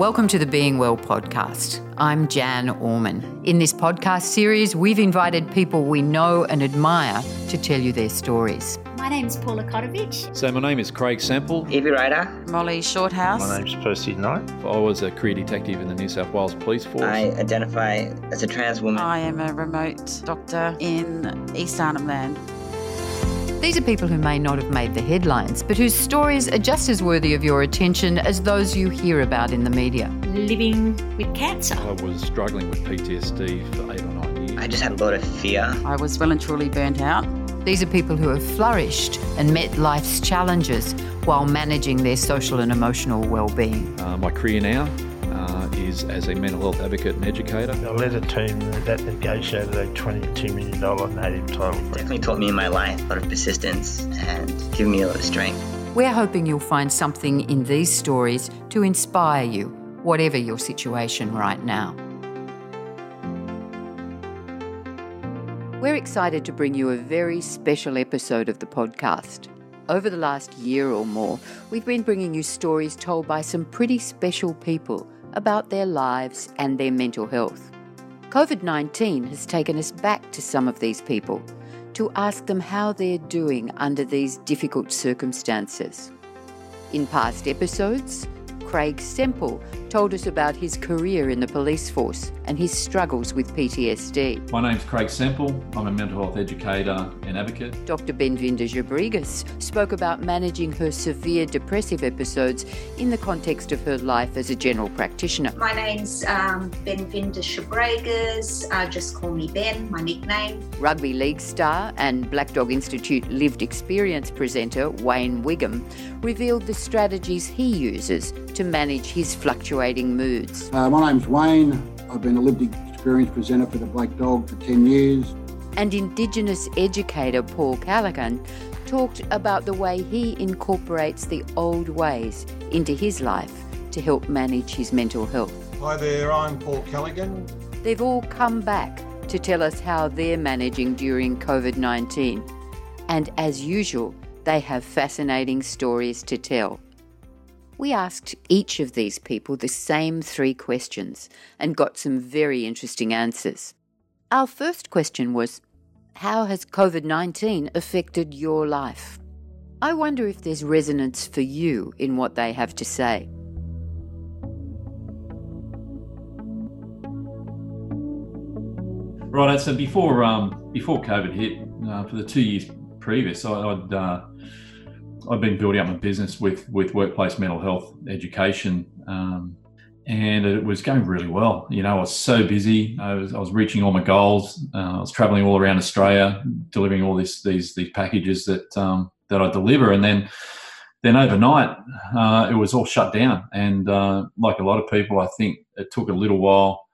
Welcome to the Being Well podcast. I'm Jan Orman. In this podcast series, we've invited people we know and admire to tell you their stories. My name's Paula Kotovich. So my name is Craig Semple. Evie Ryder. Molly Shorthouse. My name's Percy Knight. I was a career detective in the New South Wales Police Force. I identify as a trans woman. I am a remote doctor in East Arnhem Land. These are people who may not have made the headlines, but whose stories are just as worthy of your attention as those you hear about in the media. Living with cancer. I was struggling with PTSD for eight or nine years. I just had a lot of fear. I was well and truly burnt out. These are people who have flourished and met life's challenges while managing their social and emotional well-being. Uh, my career now is as a mental health advocate and educator. I led a team that negotiated a $22 million native title for Definitely taught me in my life a lot of persistence and given me a lot of strength. We're hoping you'll find something in these stories to inspire you, whatever your situation right now. We're excited to bring you a very special episode of the podcast. Over the last year or more, we've been bringing you stories told by some pretty special people about their lives and their mental health. COVID 19 has taken us back to some of these people to ask them how they're doing under these difficult circumstances. In past episodes, Craig Semple told us about his career in the police force and his struggles with PTSD. My name's Craig Semple. I'm a mental health educator and advocate. Dr. Benvinda Jabrigas spoke about managing her severe depressive episodes in the context of her life as a general practitioner. My name's um, Benvinda Shabregas. Uh, just call me Ben, my nickname. Rugby league star and Black Dog Institute lived experience presenter Wayne Wigham revealed the strategies he uses to manage his fluctuating moods. Uh, my name's Wayne. I've been a lived experience presenter for the Black Dog for 10 years. And Indigenous educator Paul Callaghan talked about the way he incorporates the old ways into his life to help manage his mental health. Hi there, I'm Paul Callaghan. They've all come back to tell us how they're managing during COVID 19. And as usual, they have fascinating stories to tell. We asked each of these people the same three questions and got some very interesting answers. Our first question was How has COVID 19 affected your life? I wonder if there's resonance for you in what they have to say. Right, so before um, before COVID hit, uh, for the two years previous, I, I'd uh, I've been building up my business with with workplace mental health education, um, and it was going really well. You know, I was so busy. I was I was reaching all my goals. Uh, I was traveling all around Australia, delivering all this these these packages that um, that I deliver, and then then overnight uh, it was all shut down. And uh, like a lot of people, I think it took a little while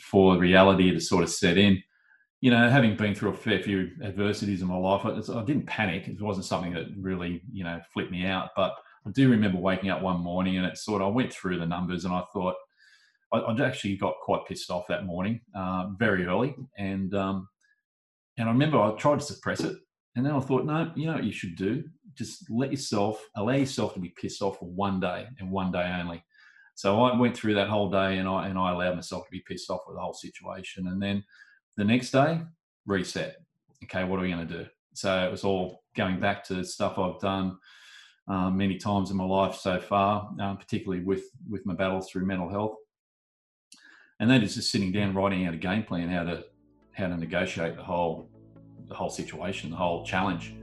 for reality to sort of set in you know, having been through a fair few adversities in my life, I, I, didn't panic. It wasn't something that really, you know, flipped me out. But I do remember waking up one morning and it sort of, I went through the numbers and I thought, I, I actually got quite pissed off that morning, uh, very early. And, um, and I remember I tried to suppress it. And then I thought, no, you know what you should do? Just let yourself, allow yourself to be pissed off for one day and one day only. So I went through that whole day and I, and I allowed myself to be pissed off with the whole situation. And then, the next day, reset. Okay, what are we going to do? So it was all going back to stuff I've done um, many times in my life so far, um, particularly with with my battles through mental health. And that is just sitting down, writing out a game plan how to how to negotiate the whole the whole situation, the whole challenge.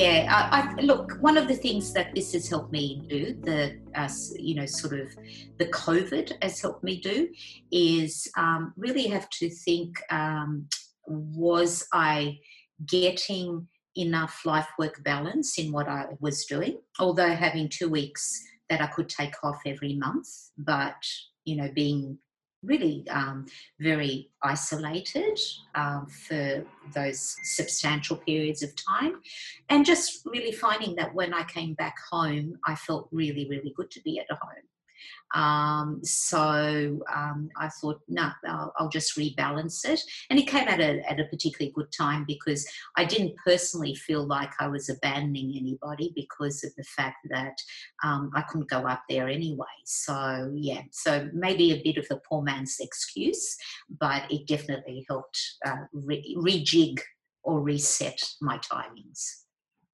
Yeah I, I, look one of the things that this has helped me do the uh, you know sort of the covid has helped me do is um, really have to think um, was i getting enough life work balance in what i was doing? Although having two weeks that i could take off every month but you know being really um, very isolated um, for those substantial periods of time. And just really finding that when I came back home, I felt really, really good to be at home. Um, so um, I thought, no, I'll, I'll, just rebalance it. And it came at a, at a particularly good time because I didn't personally feel like I was abandoning anybody because of the fact that um, I couldn't go up there anyway. So, yeah, so maybe a bit of the poor man's excuse, but it definitely helped uh, re- rejig or reset my timings.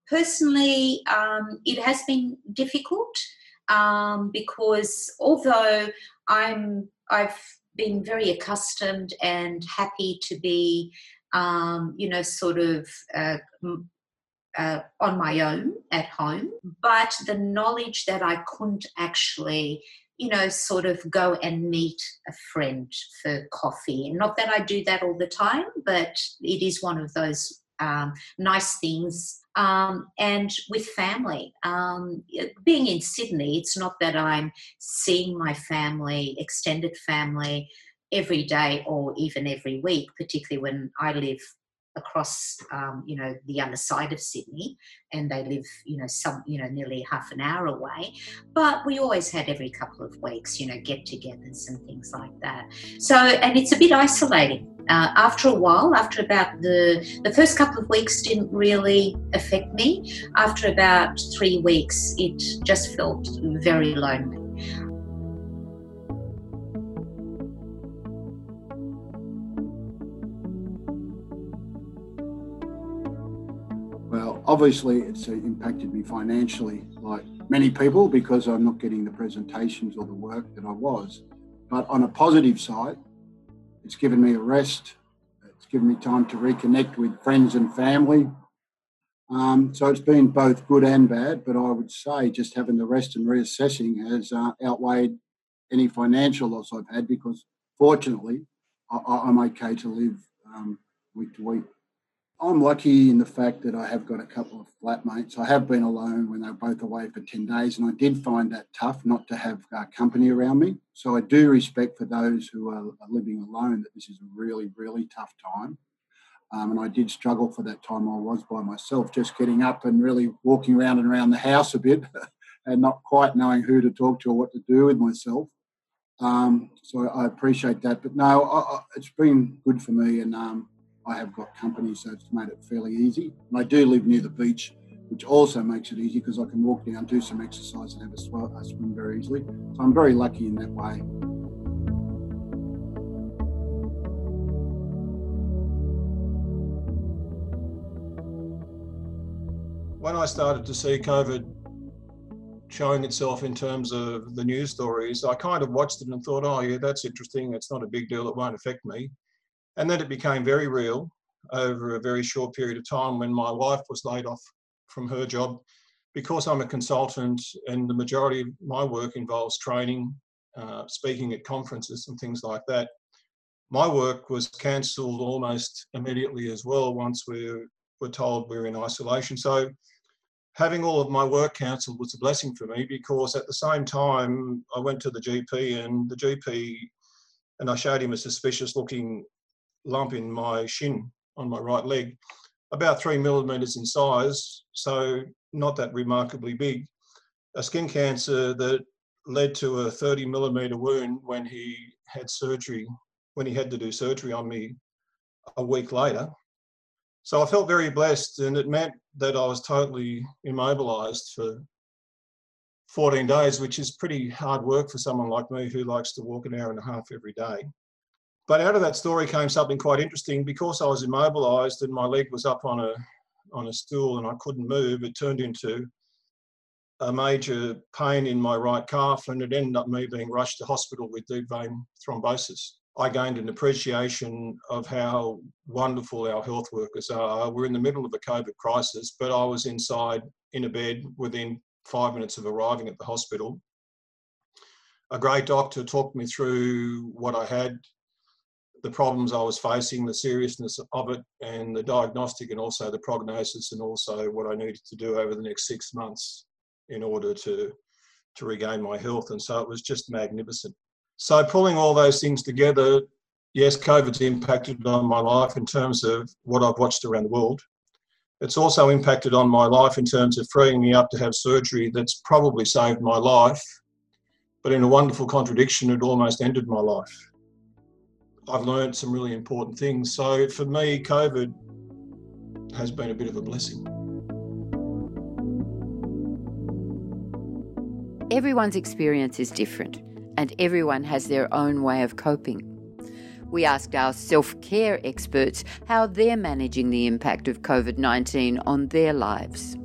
Personally, um, it has been difficult um, because although I'm I've been very accustomed and happy to be, um, you know, sort of uh, uh, on my own at home, but the knowledge that I couldn't actually, you know, sort of go and meet a friend for coffee. And not that I do that all the time, but it is one of those um, nice things um, and with family. Um, being in Sydney, it's not that I'm seeing my family, extended family, every day or even every week, particularly when I live across um, you know the other side of Sydney and they live you know some you know nearly half an hour away. But we always had every couple of weeks you know get-togethers and things like that. So and it's a bit isolating. Uh, after a while after about the the first couple of weeks didn't really affect me. After about three weeks it just felt very lonely obviously it's impacted me financially like many people because I'm not getting the presentations or the work that I was. But on a positive side, it's given me a rest. It's given me time to reconnect with friends and family. Um, so it's been both good and bad, but I would say just having the rest and reassessing has uh, outweighed any financial loss I've had because fortunately I, am okay to live um, week to week. I'm lucky in the fact that I have got a couple of flatmates. I have been alone when they were both away for 10 days, and I did find that tough not to have uh, company around me. So I do respect for those who are, living alone that this is a really, really tough time. Um, and I did struggle for that time I was by myself, just getting up and really walking around and around the house a bit and not quite knowing who to talk to or what to do with myself. Um, so I appreciate that. But no, I, I, it's been good for me. And um, I have got company, so it's made it fairly easy. And I do live near the beach, which also makes it easy because I can walk down, do some exercise, and have a, sw- a swim very easily. So I'm very lucky in that way. When I started to see COVID showing itself in terms of the news stories, I kind of watched it and thought, oh, yeah, that's interesting. It's not a big deal. It won't affect me. And then it became very real over a very short period of time when my wife was laid off from her job. Because I'm a consultant and the majority of my work involves training, uh, speaking at conferences and things like that, my work was cancelled almost immediately as well once we were told we we're in isolation. So having all of my work cancelled was a blessing for me because at the same time I went to the GP and the GP and I showed him a suspicious looking lump in my shin on my right leg, about three millimeters in size, so not that remarkably big. A skin cancer that led to a 30 millimeter wound when he had surgery, when he had to do surgery on me a week later. So I felt very blessed, and it meant that I was totally immobilized for 14 days, which is pretty hard work for someone like me who likes to walk an hour and a half every day. But out of that story came something quite interesting. Because I was immobilized and my leg was up on a on a stool and I couldn't move, it turned into a major pain in my right calf, and it ended up me being rushed to hospital with deep vein thrombosis. I gained an appreciation of how wonderful our health workers are. We're in the middle of a COVID crisis, but I was inside in a bed within five minutes of arriving at the hospital. A great doctor talked me through what I had the problems I was facing, the seriousness of it, and the diagnostic, and also the prognosis, and also what I needed to do over the next six months in order to to regain my health. And so it was just magnificent. So pulling all those things together, yes, COVID's impacted on my life in terms of what I've watched around the world. It's also impacted on my life in terms of freeing me up to have surgery that's probably saved my life but in a wonderful contradiction, it almost ended my life. I've learned some really important things. So for me, COVID has been a bit of a blessing. Everyone's experience is different, and everyone has their own way of coping. We asked our self care experts how they're managing the impact of COVID 19 on their lives.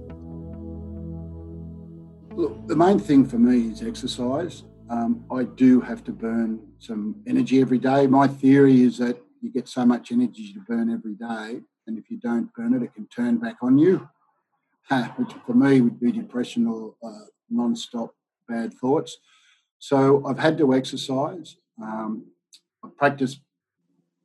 Look, the main thing for me is exercise. Um, I do have to burn some energy every day. My theory is that you get so much energy to burn every day, and if you don't burn it, it can turn back on you, which for me would be depression or uh, non-stop bad thoughts. So I've had to exercise. Um, I practice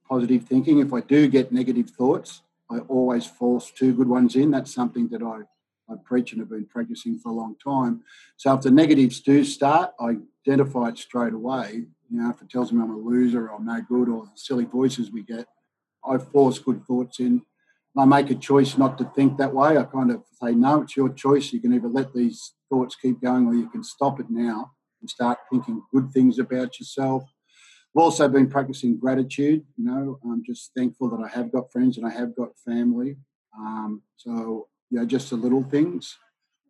positive thinking. If I do get negative thoughts, I always force two good ones in. That's something that I I preach and have been practicing for a long time. So if the negatives do start, I identify it straight away. You know, if it tells me I'm a loser or I'm no good or the silly voices we get, I force good thoughts in. And I make a choice not to think that way. I kind of say, no, it's your choice. You can either let these thoughts keep going or you can stop it now and start thinking good things about yourself. I've also been practicing gratitude. You know, I'm just thankful that I have got friends and I have got family. Um, so you know, just the little things.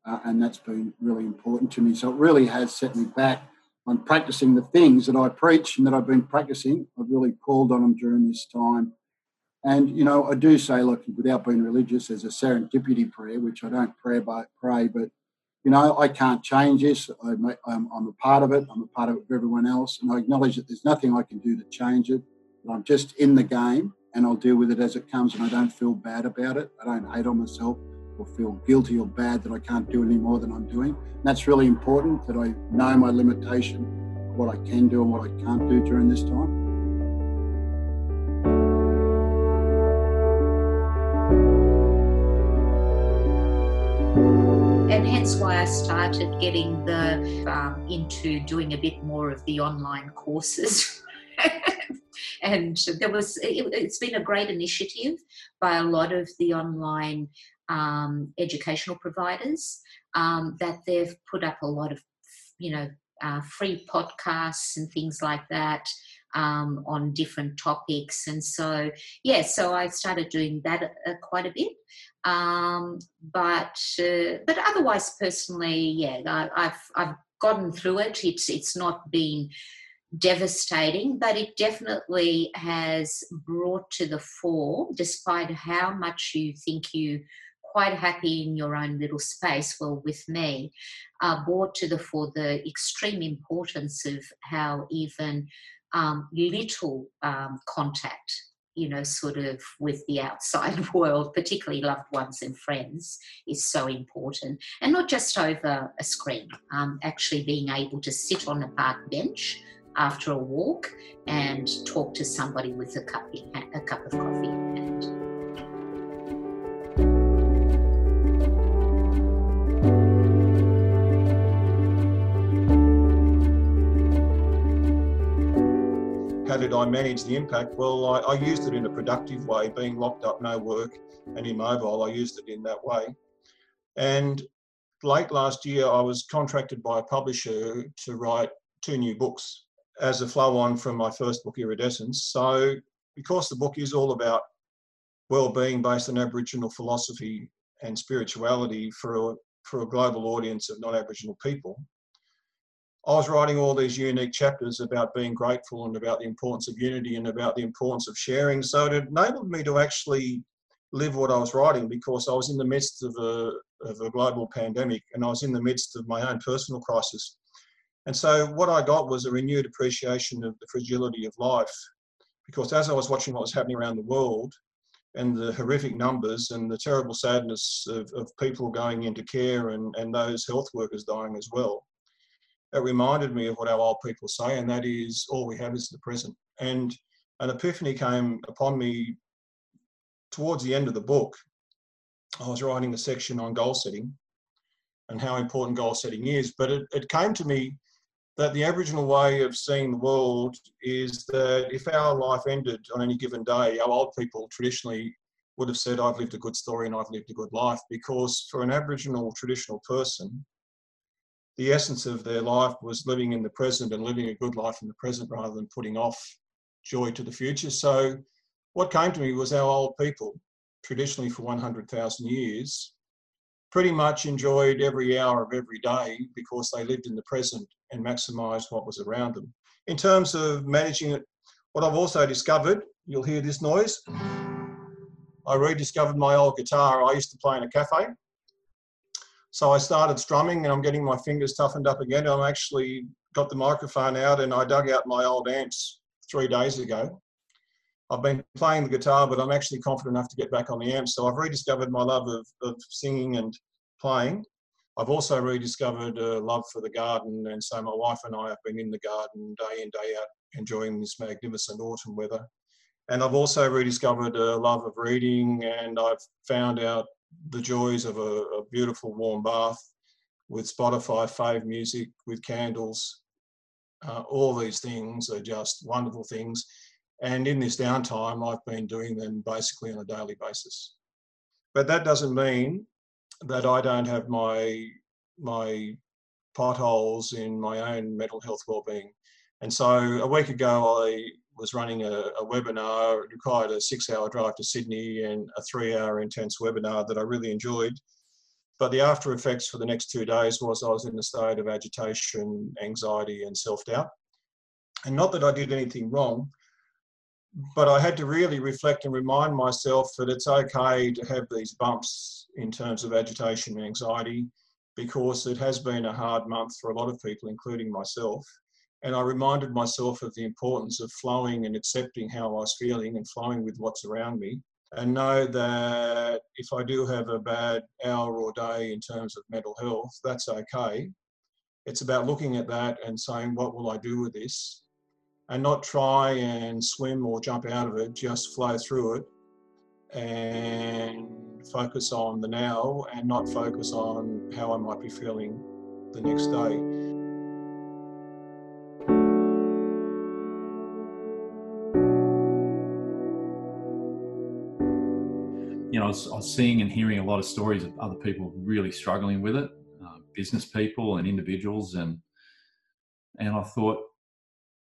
Uh, and that's been really important to me. So it really has set me back on practicing the things that I preach and that I've been practicing. I've really called on them during this time. And, you know, I do say, look, without being religious, there's a serendipity prayer, which I don't pray, but pray, but, you know, I can't change this. I'm, I'm a part of it. I'm a part of it with everyone else. And I acknowledge that there's nothing I can do to change it. But I'm just in the game and I'll deal with it as it comes and I don't feel bad about it. I don't hate on myself or feel guilty or bad that I can't do any more than I'm doing. And that's really important that I know my limitation, what I can do and what I can't do during this time. and hence why I started getting the um, into doing a bit more of the online courses. and there was it, has been a great initiative by a lot of the online um, educational providers um, that they've put up a lot of, you know, uh, free podcasts and things like that um, on different topics. And so, yeah, so I started doing that uh, quite a bit. Um, but uh, but otherwise, personally, yeah, I, I've I've gotten through it. It's it's not been devastating, but it definitely has brought to the fore, despite how much you think you quite happy in your own little space, well, with me, uh, brought to the fore the extreme importance of how even um, little um, contact, you know, sort of with the outside world, particularly loved ones and friends, is so important. And not just over a screen, um, actually being able to sit on a park bench after a walk and talk to somebody with a cup, a cup of coffee did I manage the impact? Well, I, I, used it in a productive way, being locked up, no work, and immobile. I used it in that way. And late last year, I was contracted by a publisher to write two new books as a flow on from my first book, Iridescence. So, because the book is all about well-being based on Aboriginal philosophy and spirituality for a, for a global audience of non-Aboriginal people, I was writing all these unique chapters about being grateful and about the importance of unity and about the importance of sharing. So it enabled me to actually live what I was writing because I was in the midst of a, of a global pandemic and I was in the midst of my own personal crisis. And so what I got was a renewed appreciation of the fragility of life because as I was watching what was happening around the world and the horrific numbers and the terrible sadness of, of people going into care and, and those health workers dying as well, it reminded me of what our old people say, and that is all we have is the present. And an epiphany came upon me towards the end of the book. I was writing a section on goal setting and how important goal setting is, but it, it came to me that the Aboriginal way of seeing the world is that if our life ended on any given day, our old people traditionally would have said, I've lived a good story and I've lived a good life, because for an Aboriginal traditional person, the essence of their life was living in the present and living a good life in the present rather than putting off joy to the future. So, what came to me was our old people, traditionally for 100,000 years, pretty much enjoyed every hour of every day because they lived in the present and maximised what was around them. In terms of managing it, what I've also discovered, you'll hear this noise. I rediscovered my old guitar I used to play in a cafe. So I started strumming and I'm getting my fingers toughened up again. I'm actually got the microphone out and I dug out my old amps three days ago. I've been playing the guitar, but I'm actually confident enough to get back on the amps. So I've rediscovered my love of, of singing and playing. I've also rediscovered a love for the garden, and so my wife and I have been in the garden day in, day out, enjoying this magnificent autumn weather. And I've also rediscovered a love of reading, and I've found out the joys of a, a beautiful warm bath with Spotify fave music, with candles. Uh, all these things are just wonderful things. And in this downtime, I've been doing them basically on a daily basis. But that doesn't mean that I don't have my my potholes in my own mental health well-being. And so a week ago, I was running a, a webinar. It required a six-hour drive to Sydney and a three-hour intense webinar that I really enjoyed. But the after effects for the next two days was I was in a state of agitation, anxiety, and self-doubt. And not that I did anything wrong, but I had to really reflect and remind myself that it's okay to have these bumps in terms of agitation and anxiety because it has been a hard month for a lot of people, including myself. And I reminded myself of the importance of flowing and accepting how I was feeling and flowing with what's around me. And know that if I do have a bad hour or day in terms of mental health, that's okay. It's about looking at that and saying, what will I do with this? and not try and swim or jump out of it, just flow through it and focus on the now and not focus on how I might be feeling the next day. You know, I was, I was, seeing and hearing a lot of stories of other people really struggling with it, uh, business people and individuals, and and I thought,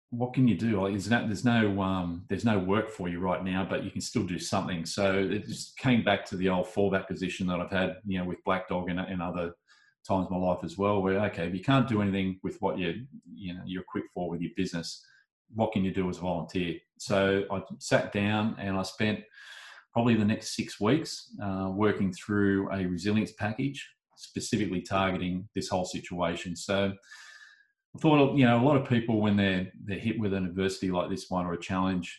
what can you do? There's no, there's no, um, there's no work for you right now, but you can still do something. So it just came back to the old fallback position that I've had, you know, with Black Dog and, and other times in my life as well, where okay, if you can't do anything with what you, you know, you're equipped for with your business, what can you do as a volunteer? So I sat down and I spent probably the next six weeks uh, working through a resilience package, specifically targeting this whole situation. So I thought, you know, a lot of people when they're they're hit with an adversity like this one or a challenge,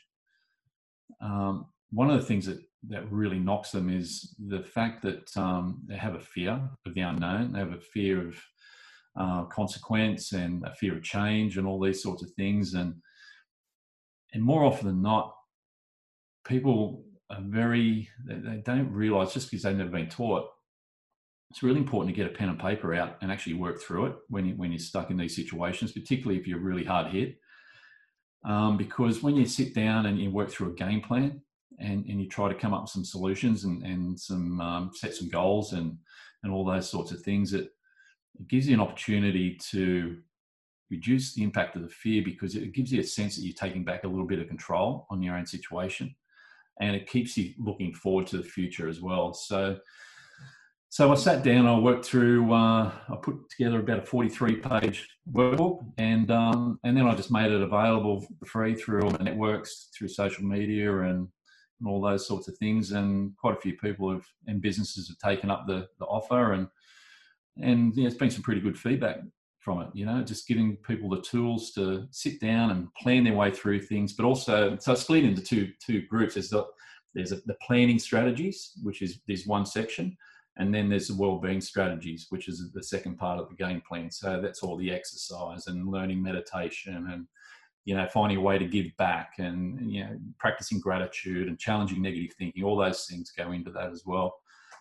um, one of the things that that really knocks them is the fact that um, they have a fear of the unknown. They have a fear of uh, consequence and a fear of change and all these sorts of things. And and more often than not, people are very they, they don't realize just because they've never been taught it's really important to get a pen and paper out and actually work through it when, you, when you're stuck in these situations, particularly if you're really hard hit. Um, because when you sit down and you work through a game plan and, and you try to come up with some solutions and, and some um, set some goals and, and all those sorts of things, it, it gives you an opportunity to reduce the impact of the fear because it gives you a sense that you're taking back a little bit of control on your own situation and it keeps you looking forward to the future as well. So so I sat down, I worked through, uh, I put together about a 43 page workbook and, um, and then I just made it available free through all the networks, through social media and, and all those sorts of things. And quite a few people have, and businesses have taken up the, the offer and, and yeah, it's been some pretty good feedback from it, you know, just giving people the tools to sit down and plan their way through things, but also, so it's split into two, two groups. There's the, there's a, the planning strategies, which is, there's one section and then there's the well-being strategies, which is the second part of the game plan. So that's all the exercise and learning meditation and you know finding a way to give back and you know practicing gratitude and challenging negative thinking. All those things go into that as well.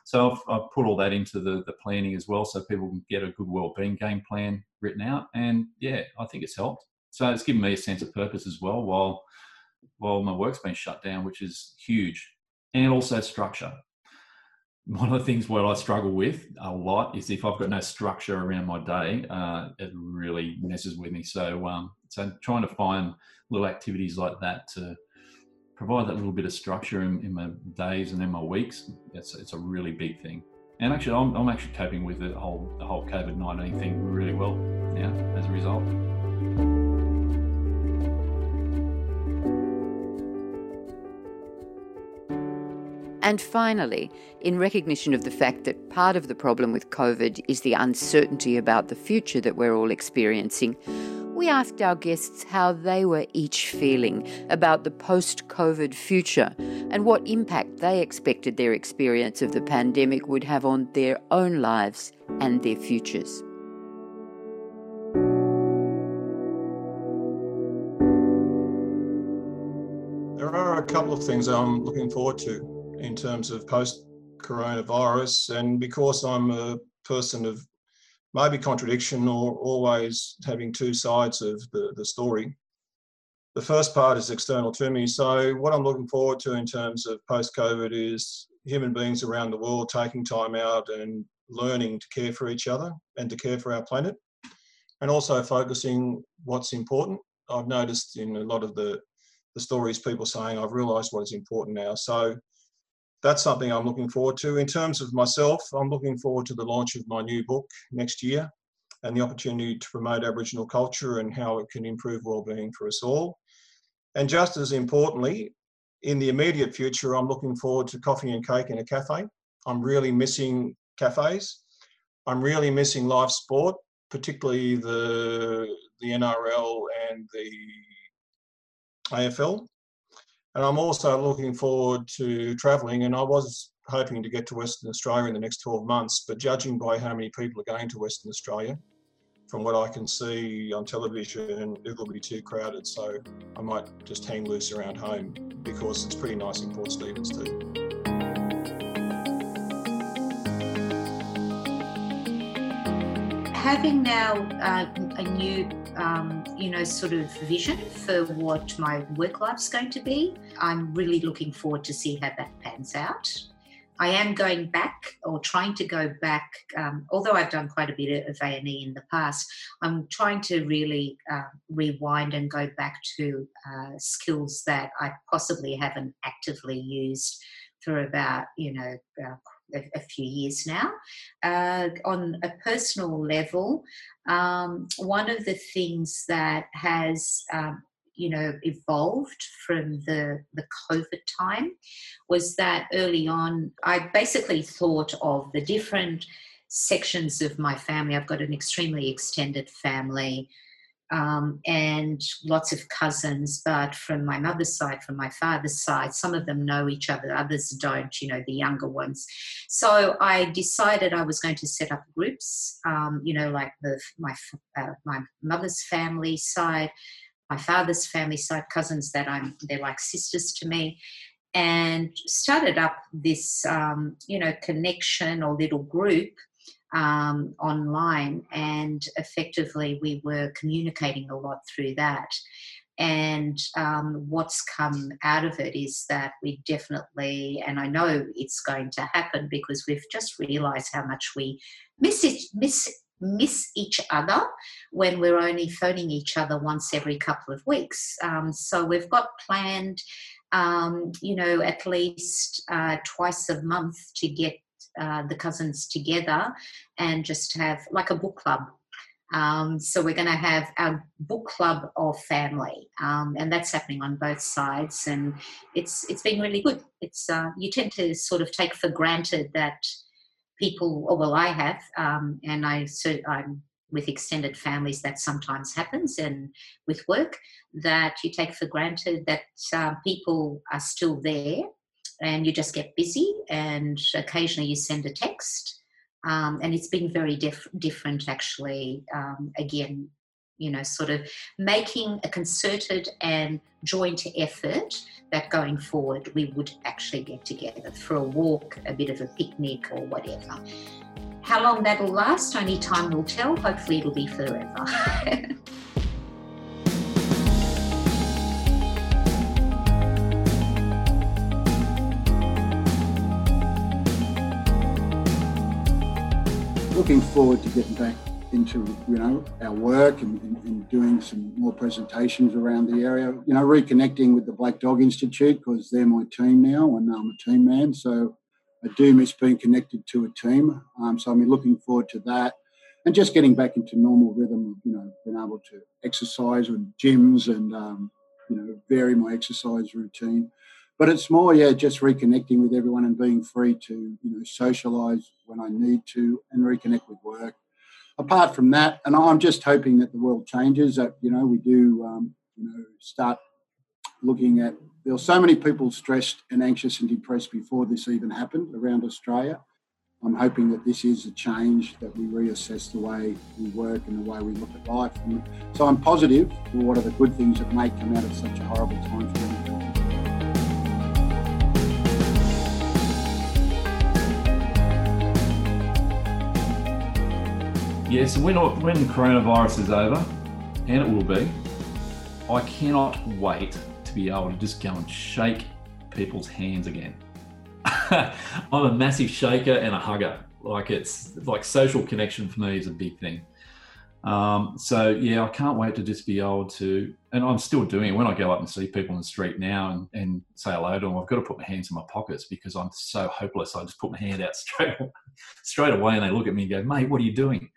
So I've, I've put all that into the, the planning as well, so people can get a good well-being game plan written out. And yeah, I think it's helped. So it's given me a sense of purpose as well while while my work's been shut down, which is huge, and also structure one of the things what I struggle with a lot is if I've got no structure around my day, uh, it really messes with me. So, um, so trying to find little activities like that to provide that little bit of structure in, in my days and in my weeks, it's, it's a really big thing. And actually, I'm, I'm actually coping with the whole the whole COVID nineteen thing really well now as a result. And finally, in recognition of the fact that part of the problem with COVID is the uncertainty about the future that we're all experiencing, we asked our guests how they were each feeling about the post COVID future and what impact they expected their experience of the pandemic would have on their own lives and their futures. There are a couple of things I'm looking forward to in terms of post coronavirus. And because I'm a person of maybe contradiction or always having two sides of the, the story, the first part is external to me. So, what I'm looking forward to in terms of post COVID is human beings around the world taking time out and learning to care for each other and to care for our planet, and also focusing what's important. I've noticed in a lot of the, the stories people saying, I've realised what is important now. So, that's something I'm looking forward to. In terms of myself, I'm looking forward to the launch of my new book next year and the opportunity to promote Aboriginal culture and how it can improve well-being for us all. And just as importantly, in the immediate future, I'm looking forward to coffee and cake in a cafe. I'm really missing cafes. I'm really missing live sport, particularly the the NRL and the AFL. And I'm also looking forward to travelling. And I was hoping to get to Western Australia in the next 12 months, but judging by how many people are going to Western Australia, from what I can see on television, it will be too crowded. So I might just hang loose around home because it's pretty nice in Port Stephens too. Having now uh, a new um, you know, sort of vision for what my work life's going to be. I'm really looking forward to see how that pans out. I am going back or trying to go back, um, although I've done quite a bit of A&E in the past, I'm trying to really uh, rewind and go back to uh, skills that I possibly haven't actively used for about, you know, uh, a, a few years now. Uh, on a personal level, um, one of the things that has um, you know evolved from the the covid time was that early on i basically thought of the different sections of my family i've got an extremely extended family um, and lots of cousins, but from my mother's side, from my father's side, some of them know each other, others don't, you know, the younger ones. So I decided I was going to set up groups, um, you know, like the my uh, my mother's family side, my father's family side, cousins that I'm they're like sisters to me, and started up this um, you know connection or little group um, online, and effectively we were communicating a lot through that. And um, what's come out of it is that we definitely, and I know it's going to happen because we've just realised how much we miss it, miss miss each other when we're only phoning each other once every couple of weeks. Um, so we've got planned, um, you know, at least uh, twice a month to get uh, the cousins together and just have like a book club. Um, so we're going to have our book club of family, um, and that's happening on both sides, and it's it's been really good. It's uh, you tend to sort of take for granted that people, or well, I have, um, and I so I'm with extended families that sometimes happens, and with work that you take for granted that uh, people are still there and you just get busy and occasionally you send a text. Um, and it's been very diff- different actually um, again you know sort of making a concerted and joint effort that going forward we would actually get together for a walk a bit of a picnic or whatever. How long that'll last only time will tell. Hopefully it'll be forever looking forward to getting back into you know our work and, and, and, doing some more presentations around the area. You know, reconnecting with the Black Dog Institute because they're my team now, and I'm a team man. So I do miss being connected to a team. Um, so I'm looking forward to that, and just getting back into normal rhythm. You know, being able to exercise with gyms and um, you know vary my exercise routine. But it's more, yeah, just reconnecting with everyone and being free to you know socialise when I need to and reconnect with work apart from that, and I'm just hoping that the world changes. That you know we do, um, you know, start looking at. There were so many people stressed and anxious and depressed before this even happened around Australia. I'm hoping that this is a change that we reassess the way we work and the way we look at life. And so I'm positive for what are the good things that may come out of such a horrible time for many so when, when coronavirus is over, and it will be, I cannot wait to be able to just go and shake people's hands again. I'm a massive shaker and a hugger. Like it's like social connection for me is a big thing. Um, so yeah, I can't wait to just be able to, and I'm still doing it when I go up and see people in the street now and, and say hello to them. I've got to put my hands in my pockets because I'm so hopeless. I just put my hand out straight straight away, and they look at me and go, "Mate, what are you doing?"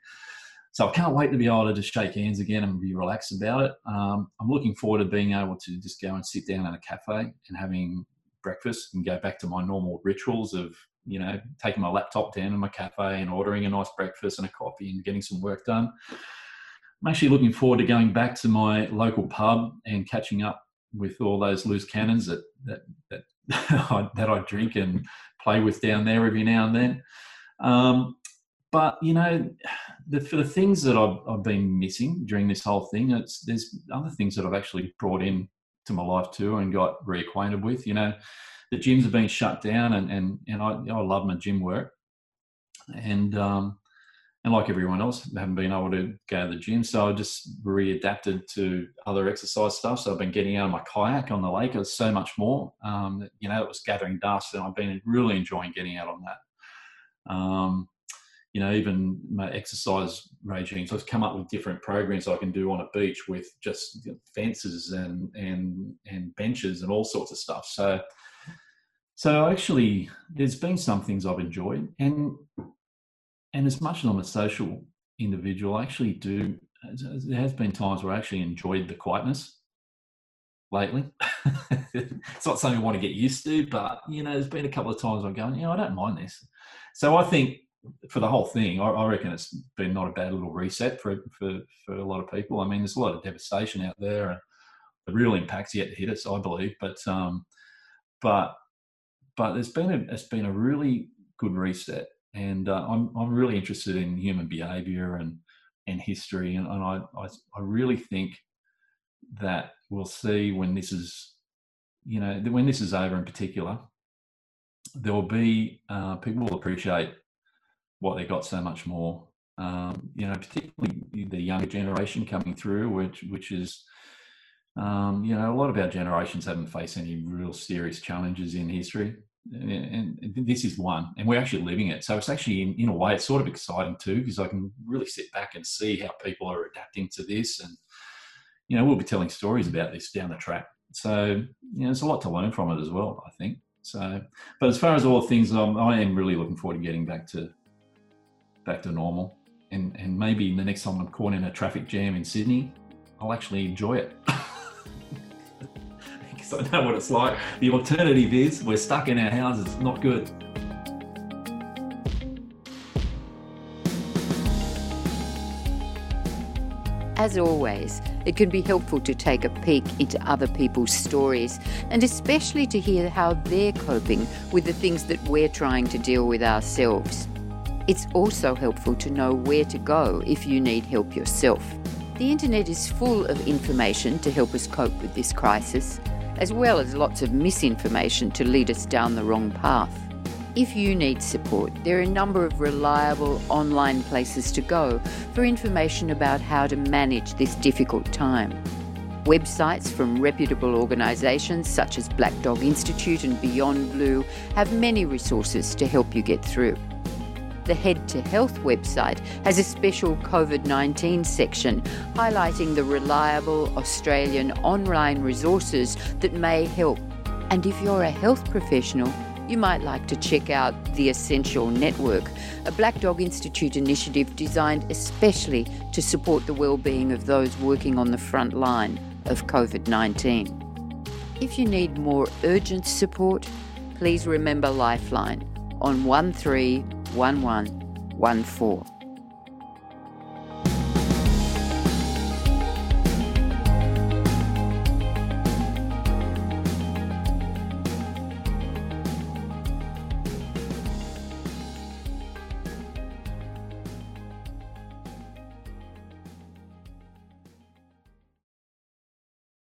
So I can't wait to be able to just shake hands again and be relaxed about it. Um, I'm looking forward to being able to just go and sit down at a cafe and having breakfast and go back to my normal rituals of you know taking my laptop down in my cafe and ordering a nice breakfast and a coffee and getting some work done. I'm actually looking forward to going back to my local pub and catching up with all those loose cannons that that that, I, that I drink and play with down there every now and then. Um, but you know, the, for the things that I've, I've been missing during this whole thing, it's there's other things that I've actually brought in to my life too and got reacquainted with. You know, the gyms have been shut down, and and and I I love my gym work, and um, and like everyone else, I haven't been able to go to the gym, so I just readapted to other exercise stuff. So I've been getting out of my kayak on the lake. It's so much more. Um, you know, it was gathering dust, and I've been really enjoying getting out on that. Um, you know, even my exercise regime. So I've come up with different programs I can do on a beach with just fences and and and benches and all sorts of stuff. So so actually, there's been some things I've enjoyed, and and as much as I'm a social individual, I actually do. There has been times where I actually enjoyed the quietness lately. it's not something I want to get used to, but you know, there's been a couple of times I'm going, you know, I don't mind this. So I think for the whole thing, I, I, reckon it's been not a bad little reset for, for for a lot of people. I mean, there's a lot of devastation out there, and the real impacts yet to hit us, I believe. But um, but but there's been a it's been a really good reset, and uh, I'm I'm really interested in human behaviour and and history, and, and I, I I really think that we'll see when this is you know when this is over in particular there will be uh, people will appreciate what they got so much more. Um, you know, particularly the younger generation coming through, which which is, um, you know, a lot of our generations haven't faced any real serious challenges in history, and, and, this is one, and we're actually living it. So it's actually, in, in a way, it's sort of exciting too, because I can really sit back and see how people are adapting to this, and you know, we'll be telling stories about this down the track. So you know, there's a lot to learn from it as well, I think. So, but as far as all the things, I'm, I am really looking forward to getting back to back to normal. And, and maybe the next time I'm caught in a traffic jam in Sydney, I'll actually enjoy it. because I know what it's like. The alternative is we're stuck in our houses, not good. As always, it can be helpful to take a peek into other people's stories and especially to hear how they're coping with the things that we're trying to deal with ourselves. It's also helpful to know where to go if you need help yourself. The internet is full of information to help us cope with this crisis, as well as lots of misinformation to lead us down the wrong path. If you need support, there are a number of reliable online places to go for information about how to manage this difficult time. Websites from reputable organisations such as Black Dog Institute and Beyond Blue have many resources to help you get through. The Head to Health website has a special COVID 19 section highlighting the reliable Australian online resources that may help. And if you're a health professional, you might like to check out the Essential Network, a Black Dog Institute initiative designed especially to support the well-being of those working on the front line of COVID-19. If you need more urgent support, please remember Lifeline on 131114.